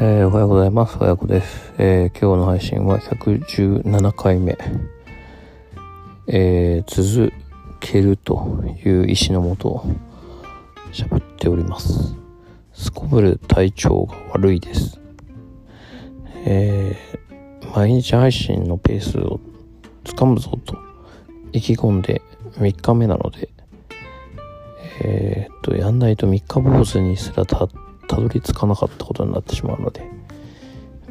えー、おはようございます。親子です、えー、今日の配信は117回目。えー、続けるという意思のもと喋っております。すこぶる体調が悪いです。え、毎日配信のペースをつかむぞと意気込んで3日目なので、え、っと、やんないと3日坊主にすらたたどり着かなかったことになってしまうので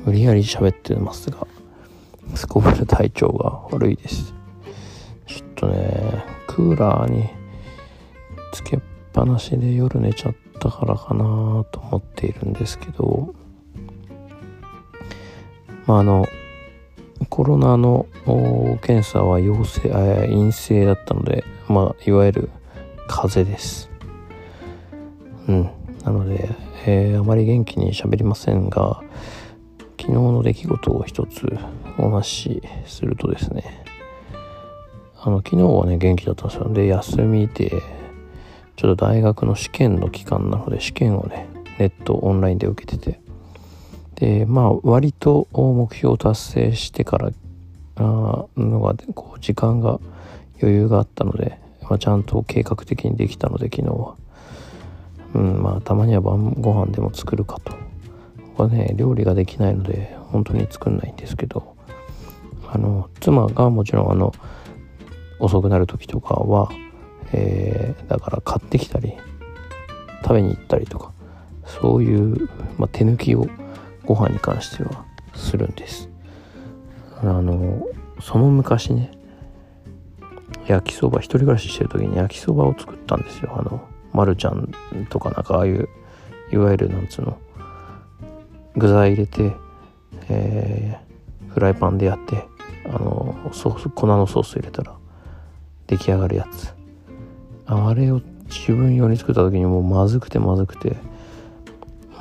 無理やり喋ってますがすこぶる体調が悪いです。ちょっとねクーラーにつけっぱなしで夜寝ちゃったからかなと思っているんですけどまああのコロナの検査は陽性陰性だったのでまあいわゆる風邪です。うん。えー、あまり元気に喋りませんが昨日の出来事を一つお話しするとですねあの昨日はね元気だったんですよ。で休みでちょっと大学の試験の期間なので試験をねネットオンラインで受けてて。でまあ割と目標を達成してからあのがこう時間が余裕があったので、まあ、ちゃんと計画的にできたので昨日は。うんまあたまには晩ご飯でも作るかと。僕はね料理ができないので本当に作んないんですけど。あの妻がもちろんあの遅くなる時とかは、えー、だから買ってきたり食べに行ったりとかそういう、まあ、手抜きをご飯に関してはするんです。あのその昔ね焼きそば一人暮らししてる時に焼きそばを作ったんですよ。あのまるちゃんとかなんかああいういわゆるなんつうの具材入れて、えー、フライパンでやってあのソース粉のソース入れたら出来上がるやつ。あれを自分用に作った時にもうまずくてまずくて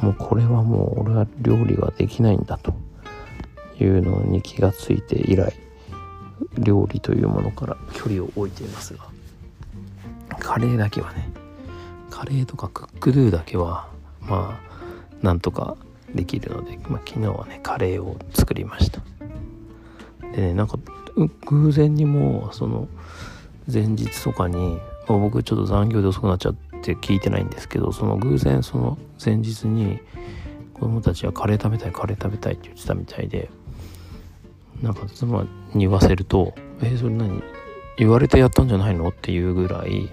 もうこれはもう俺は料理はできないんだというのに気がついて以来料理というものから距離を置いていますがカレーだけはねカレーとかクックドゥだけはまあなんとかできるので、まあ、昨日はねカレーを作りましたでねなんか偶然にもその前日とかに、まあ、僕ちょっと残業で遅くなっちゃって聞いてないんですけどその偶然その前日に子供たちはカレー食べたいカレー食べたいって言ってたみたいでなんか妻に言わせると「えー、それ何？言われてやったんじゃないの?」っていうぐらい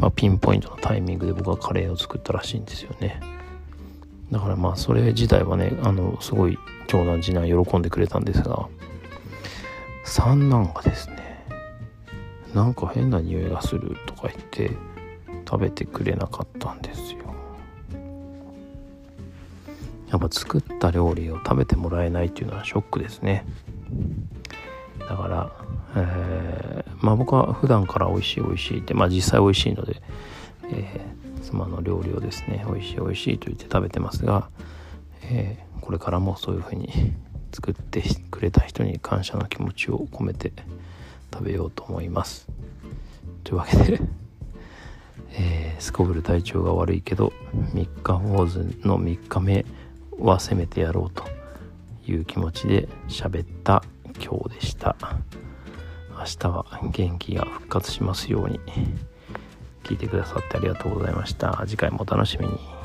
まあ、ピンポイントのタイミングで僕はカレーを作ったらしいんですよね。だからまあそれ自体はねあのすごい長男次男喜んでくれたんですが三男がですねなんか変な匂いがするとか言って食べてくれなかったんですよ。やっぱ作った料理を食べてもらえないっていうのはショックですね。だから、え、まあ僕は普段から美味しい美味しいって、まあ実際美味しいので、えー、妻の料理をですね、美味しい美味しいと言って食べてますが、えー、これからもそういうふうに作ってくれた人に感謝の気持ちを込めて食べようと思います。というわけでえー、すこぶる体調が悪いけど3日坊主の3日目はせめてやろうという気持ちで喋った今日でした明日は元気が復活しますように聞いてくださってありがとうございました。次回もお楽しみに。